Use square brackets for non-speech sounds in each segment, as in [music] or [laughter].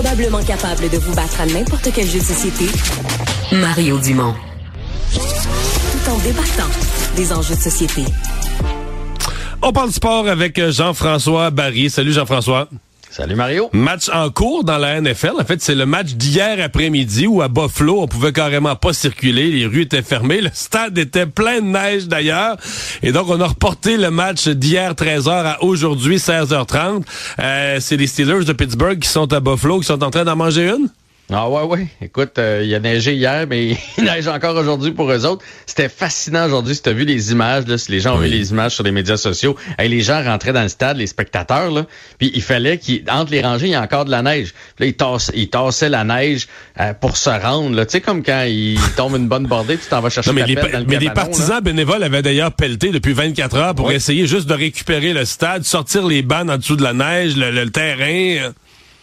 probablement capable de vous battre à n'importe quel jeu de société, Mario Dumont. Tout en débattant des enjeux de société. On parle sport avec Jean-François Barry. Salut Jean-François. Salut Mario. Match en cours dans la NFL. En fait, c'est le match d'hier après-midi où à Buffalo, on pouvait carrément pas circuler. Les rues étaient fermées. Le stade était plein de neige d'ailleurs. Et donc, on a reporté le match d'hier 13h à aujourd'hui 16h30. Euh, c'est les Steelers de Pittsburgh qui sont à Buffalo, qui sont en train d'en manger une? Ah ouais, ouais. Écoute, euh, il a neigé hier, mais [laughs] il neige encore aujourd'hui pour eux autres. C'était fascinant aujourd'hui. Si tu as vu les images, là, si les gens ont vu les images sur les médias sociaux, hey, les gens rentraient dans le stade, les spectateurs, là, puis il fallait qu'entre les rangées, il y a encore de la neige. Puis là, ils, tassent, ils tassaient la neige euh, pour se rendre. Tu sais, comme quand il tombe une bonne bordée, tu t'en vas chercher non, mais ta les, dans le mais partisans là. bénévoles avaient d'ailleurs pelleté depuis 24 heures pour Oui. essayer juste de récupérer le stade, sortir les bancs en dessous de la neige, le, le terrain.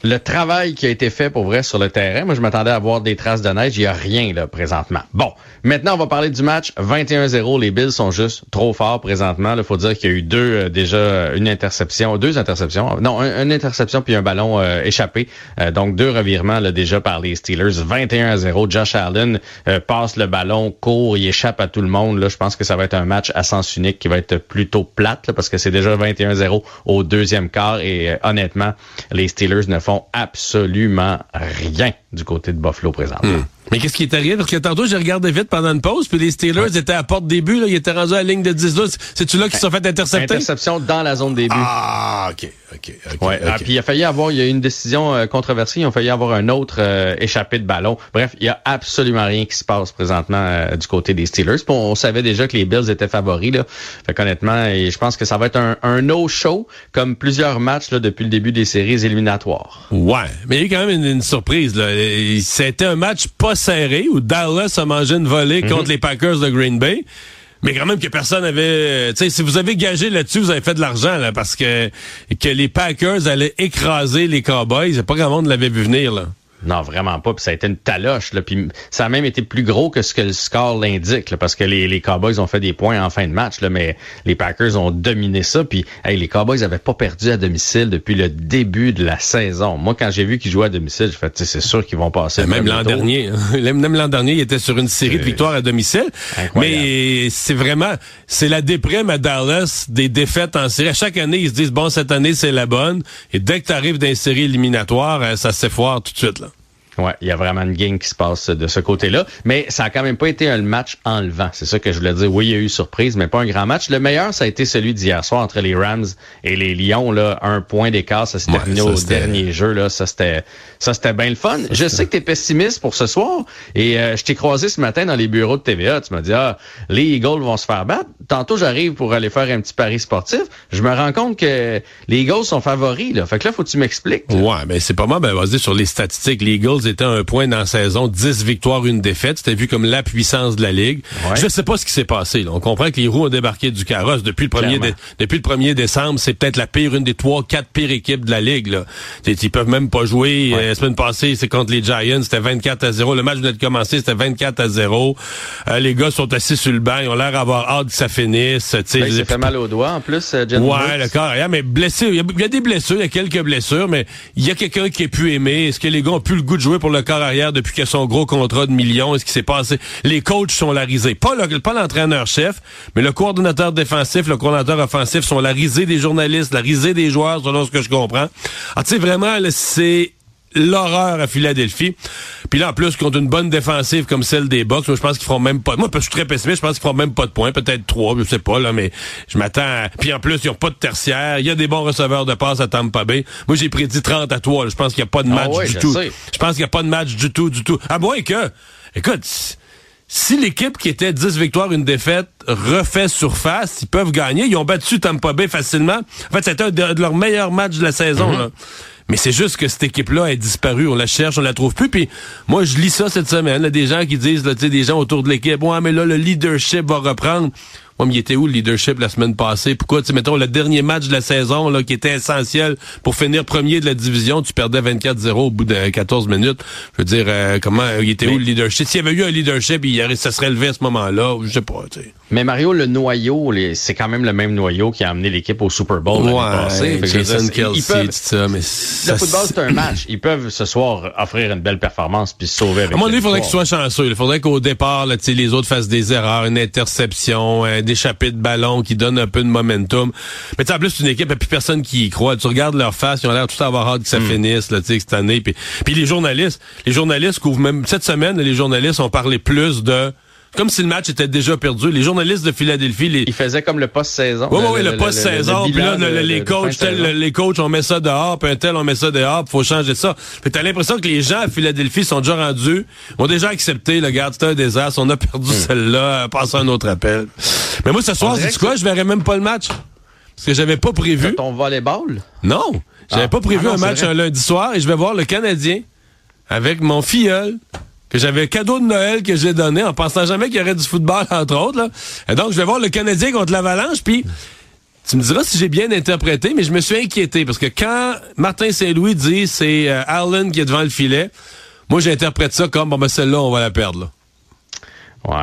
Le travail qui a été fait pour vrai sur le terrain, moi je m'attendais à voir des traces de neige, il y a rien là présentement. Bon, maintenant on va parler du match. 21-0, les Bills sont juste trop forts présentement, il faut dire qu'il y a eu deux euh, déjà une interception, deux interceptions, non, un- une interception puis un ballon euh, échappé. Euh, donc deux revirements là, déjà par les Steelers. 21-0, Josh Allen passe le ballon, court, il échappe à tout le monde. Là, je pense que ça va être un match à sens unique qui va être plutôt plate là, parce que c'est déjà 21-0 au deuxième quart et honnêtement, les Steelers ne font absolument rien du côté de Buffalo présentement. Mais qu'est-ce qui est arrivé? Parce que tantôt, j'ai regardé vite pendant une pause, puis les Steelers étaient à porte début, là, ils étaient rendus à la ligne de 10 là. C'est-tu là qu'ils se sont fait intercepter? Interception dans la zone début. Ah, OK, OK, OK. Ouais. Ah, puis il a failli avoir, il y a eu une décision euh, controversée, il a failli avoir un autre euh, échappé de ballon. Bref, il y a absolument rien qui se passe présentement euh, du côté des Steelers. Puis on, on savait déjà que les Bills étaient favoris là. Fait qu'honnêtement, et je pense que ça va être un, un no-show comme plusieurs matchs là, depuis le début des séries éliminatoires. Ouais, mais il y a eu quand même une, une surprise. Là. C'était un match pas serré où Dallas a mangé une volée Mhm. contre les Packers de Green Bay. Mais quand même que personne avait... Tu sais, si vous avez gagé là-dessus, vous avez fait de l'argent, là, parce que, que les Packers allaient écraser les Cowboys. Pas grand monde l'avait vu venir, là. Non, vraiment pas. Puis ça a été une taloche. Là. Puis ça a même été plus gros que ce que le score l'indique. là, Parce que les, les Cowboys ont fait des points en fin de match. Là, mais les Packers ont dominé ça. Puis hey, les Cowboys n'avaient pas perdu à domicile depuis le début de la saison. Moi, quand j'ai vu qu'ils jouaient à domicile, j'ai fait, c'est sûr qu'ils vont passer. Même l'an tour. dernier. hein. [laughs] Même l'an dernier, il était sur une série de victoires à domicile. Incroyable. Mais c'est vraiment, c'est la déprime à Dallas des défaites en série. À chaque année, ils se disent, bon, cette année, c'est la bonne. Et dès que tu arrives dans les séries éliminatoires, euh, ça s'effoire tout de suite, là. Ouais, il y a vraiment une game qui se passe de ce côté-là. Mais ça a quand même pas été un match enlevant. C'est ça que je voulais dire. Oui, il y a eu surprise, mais pas un grand match. Le meilleur, ça a été celui d'hier soir entre les Rams et les Lions. Là, un point d'écart, ça s'est Ouais, terminé ça, au dernier jeu. Là, ça c'était, ça c'était bien le fun. Je sais que tu es pessimiste pour ce soir et euh, je t'ai croisé ce matin dans les bureaux de TVA. Tu m'as dit ah, les Eagles vont se faire battre. Tantôt, j'arrive pour aller faire un petit pari sportif. Je me rends compte que les Eagles sont favoris. Là. Fait que là, faut que tu m'expliques. Ouais, mais c'est pas mal. Ben, vas-y, sur les statistiques, les Eagles étaient à un point dans la saison, 10 victoires, une défaite. C'était vu comme la puissance de la Ligue. Ouais. Je sais pas ce qui s'est passé. là. On comprend que les roues ont débarqué du carrosse depuis le premier Clairement. depuis le 1er décembre. C'est peut-être la pire, une des trois, quatre pires équipes de la Ligue. Là. Ils peuvent même pas jouer. Ouais. Euh, la semaine passée, c'est contre les Giants. C'était 24 à 0. Le match venait de commencer, c'était 24 à 0. Euh, les gars sont assis sur le banc. Ils ont l'air d'avoir hâte que ça finisse. T'sais, Ben, il s'est fait mal au doigt en plus, euh, Jen Ouais, le corps mais blessé. Il y, a, il y a des blessures, il y a quelques blessures, mais il y a quelqu'un qui est pu aimer. Est-ce que les gars ont plus le goût de jouer? Pour le corps arrière depuis que son gros contrat de millions? Est-ce qui s'est passé? Les coachs sont la risée. Pas le- pas l'entraîneur-chef, mais le coordonnateur défensif, le coordonnateur offensif sont la risée des journalistes, la risée des joueurs, selon ce que je comprends. Ah, tu sais, vraiment, c'est l'horreur à Philadelphie. Puis là, en plus, contre une bonne défensive comme celle des Bucks, moi, je pense qu'ils feront même pas... Moi, je suis très pessimiste, je pense qu'ils feront même pas de points. Peut-être trois, je sais pas, là, mais je m'attends... à- Puis en plus, ils ont pas de tertiaire. Il y a des bons receveurs de passe à Tampa Bay. Moi, j'ai prédit 30 à 3. là. Je pense qu'il n'y a pas de Ah match ouais, du je tout. sais. Je pense qu'il n'y a pas de match du tout, du tout. À moins que... Écoute... Si l'équipe qui était 10 victoires, une défaite, refait surface, ils peuvent gagner. Ils ont battu Tampa Bay facilement. En fait, c'était un de, de leurs meilleurs matchs de la saison. Mhm. là. Mais c'est juste que cette équipe-là est disparue. On la cherche, on la trouve plus. Puis moi, je lis ça cette semaine. Là, des gens qui disent, là, des gens autour de l'équipe, ouais, mais là, le leadership va reprendre. Mais il était où le leadership la semaine passée? Pourquoi, tu sais, mettons, le dernier match de la saison, là, qui était essentiel pour finir premier de la division, tu perdais 24-0 au bout de 14 minutes. Je veux dire, euh, comment, il était où le leadership? S'il y avait eu un leadership, il, ça serait levé à ce moment-là, je sais pas, tu sais. Mais Mario, le noyau, c'est quand même le même noyau qui a amené l'équipe au Super Bowl l'année passée. Jason Kelsey, ça, mais Le football, c'est un match. Ils peuvent ce soir offrir une belle performance puis se sauver avec À il faudrait qu'ils soient chanceux. Il faudrait qu'au départ, là, les autres fassent des erreurs, une interception, un échappé de ballon qui donne un peu de momentum. Mais en plus, c'est une équipe, il n'y a plus personne qui y croit. Tu regardes leur face, ils ont l'air tout à avoir hâte que ça hmm. finisse là, cette année. Puis, puis les journalistes, les journalistes couvrent même cette semaine, les journalistes ont parlé plus de comme si le match était déjà perdu. Les journalistes de Philadelphie, les... ils faisaient comme le post-saison. Oui, oui, le, post-saison. Puis là, les coachs, les coachs, on met ça dehors, puis un tel, on met ça dehors, faut changer ça. Puis t'as l'impression que les gens à Philadelphie sont déjà rendus, ont déjà accepté, le garde, c'est un désastre, on a perdu hmm. celle-là, passe un autre appel. Mais moi, ce soir, c'est quoi? Je verrais même pas le match. Parce que j'avais pas prévu. Ton volleyball? Non. J'avais ah. pas prévu ah un match un lundi soir et je vais voir le Canadien avec mon filleul j'avais un cadeau de Noël que j'ai donné en pensant jamais qu'il y aurait du football, [laughs] entre autres. Et donc, je vais voir le Canadien contre l'Avalanche, puis tu me diras si j'ai bien interprété, mais je me suis inquiété, parce que quand Martin Saint-Louis dit c'est euh, Allen qui est devant le filet, moi, j'interprète ça comme, bon, ben celle-là, on va la perdre.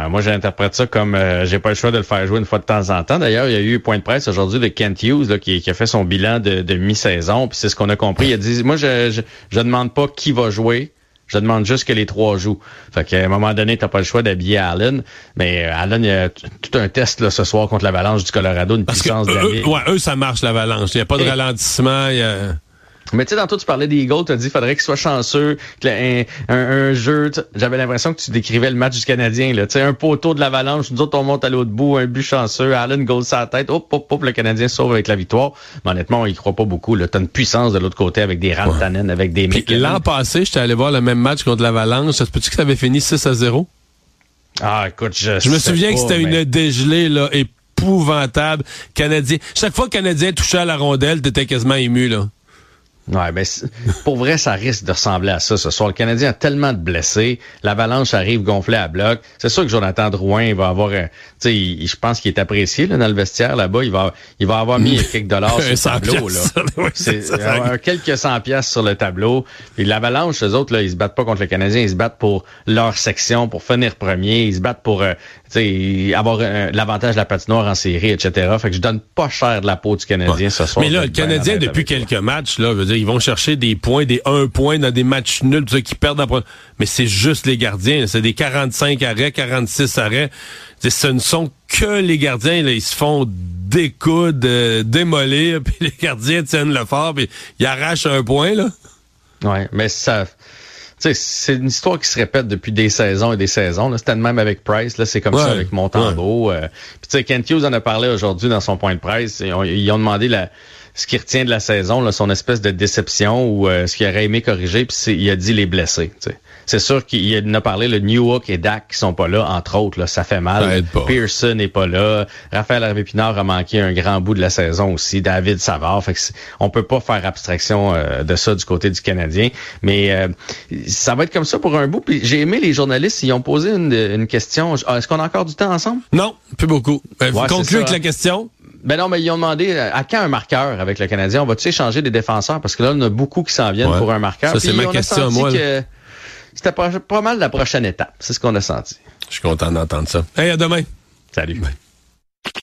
Moi j'interprète ça comme euh, j'ai pas le choix de le faire jouer une fois de temps en temps. D'ailleurs, il y a eu point de presse aujourd'hui de Kent Hughes qui, a fait son bilan de, de mi-saison. Puis c'est ce qu'on a compris. Il a dit Moi, je, je, je demande pas qui va jouer. Je demande juste que les trois jouent. Fait qu'à un moment donné, t'as pas le choix d'habiller Allen. Mais euh, Allen, il y a tout un test là, ce soir contre l'Avalanche du Colorado, une puissance que eux, ouais, eux, ça marche l'Avalanche. Il n'y a pas de ralentissement. Y a... Mais tu sais, tantôt, tu parlais des Eagles, tu as dit qu'il faudrait qu'il soit chanceux, un, un, jeu. J'avais l'impression que tu décrivais le match du Canadien. Là. Tu sais, un poteau de l'avalanche, nous autres, on monte à l'autre bout, un but chanceux, Allen goal sa tête, hop, hop, hop, le Canadien sauve avec la victoire. Mais honnêtement, on y croit pas beaucoup. Tu as une puissance de l'autre côté avec des Rantanen, avec des. L'an passé, j'étais allé voir le même match contre l'avalanche. Ça se peut-tu que ça avait fini 6 à 0? Ah, écoute, je Je me souviens que c'était une dégelée, là, épouvantable. Canadien. Chaque fois que le Canadien touchait à la rondelle, t'étais quasiment ému, là. Ouais, ben pour vrai, ça risque de ressembler à ça ce soir. Le Canadien a tellement de blessés, l'avalanche arrive gonflée à bloc. C'est sûr que Jonathan Drouin va avoir, tu sais, je pense qu'il est apprécié là, dans le vestiaire là-bas. Il va, il va avoir mis quelques dollars [laughs] sur le tableau là. [laughs] C'est quelques cent pièces sur le tableau. Puis l'avalanche, les autres là, ils se battent pas contre le Canadien, ils se battent pour leur section, pour finir premier. Ils se battent pour, euh, avoir l'avantage de la patinoire en série, etc. Fait que je donne pas cher de la peau du Canadien ce soir. Mais là, le Canadien, depuis quelques matchs, là, veux dire, ils vont chercher des points, des 1 point dans des matchs nuls, qui perdent. Mais c'est juste les gardiens. C'est des 45 arrêts, 46 arrêts. ce ne sont que les gardiens. Là, ils se font découdre, euh, démolir, [laughs] puis les gardiens tiennent le fort, puis ils arrachent un point. Là. Ouais, mais ça c'est une histoire qui se répète depuis des saisons et des saisons. C'était même avec Price, là, c'est comme ça avec Montembeau. Euh. Puis tu sais, Kent Hughes en a parlé aujourd'hui dans son point de presse. Ils ont, ils ont demandé la, ce qui retient de la saison, là, son espèce de déception ou euh, ce qu'il aurait aimé corriger, puis il a dit les blessés. C'est sûr qu'il en a parlé, le Newhook et Dak qui sont pas là, entre autres, là, ça fait mal. Pearson n'est pas là. Raphaël Harvey Pinard a manqué un grand bout de la saison aussi. David Savard. Fait que on peut pas faire abstraction euh, de ça du côté du Canadien. Mais euh, ça va être comme ça pour un bout. Puis j'ai aimé les journalistes, ils ont posé une, question. Est-ce qu'on a encore du temps ensemble? Non, plus beaucoup. Euh, conclure avec la question? Ben non, mais ils ont demandé à quand un marqueur avec le Canadien? On va-tu échanger des défenseurs? Parce que là, on a beaucoup qui s'en viennent pour un marqueur. Ça, c'est ma question moi. C'était pas, pas mal la prochaine étape. C'est ce qu'on a senti. Je suis content d'entendre ça. Hey, à demain. Salut.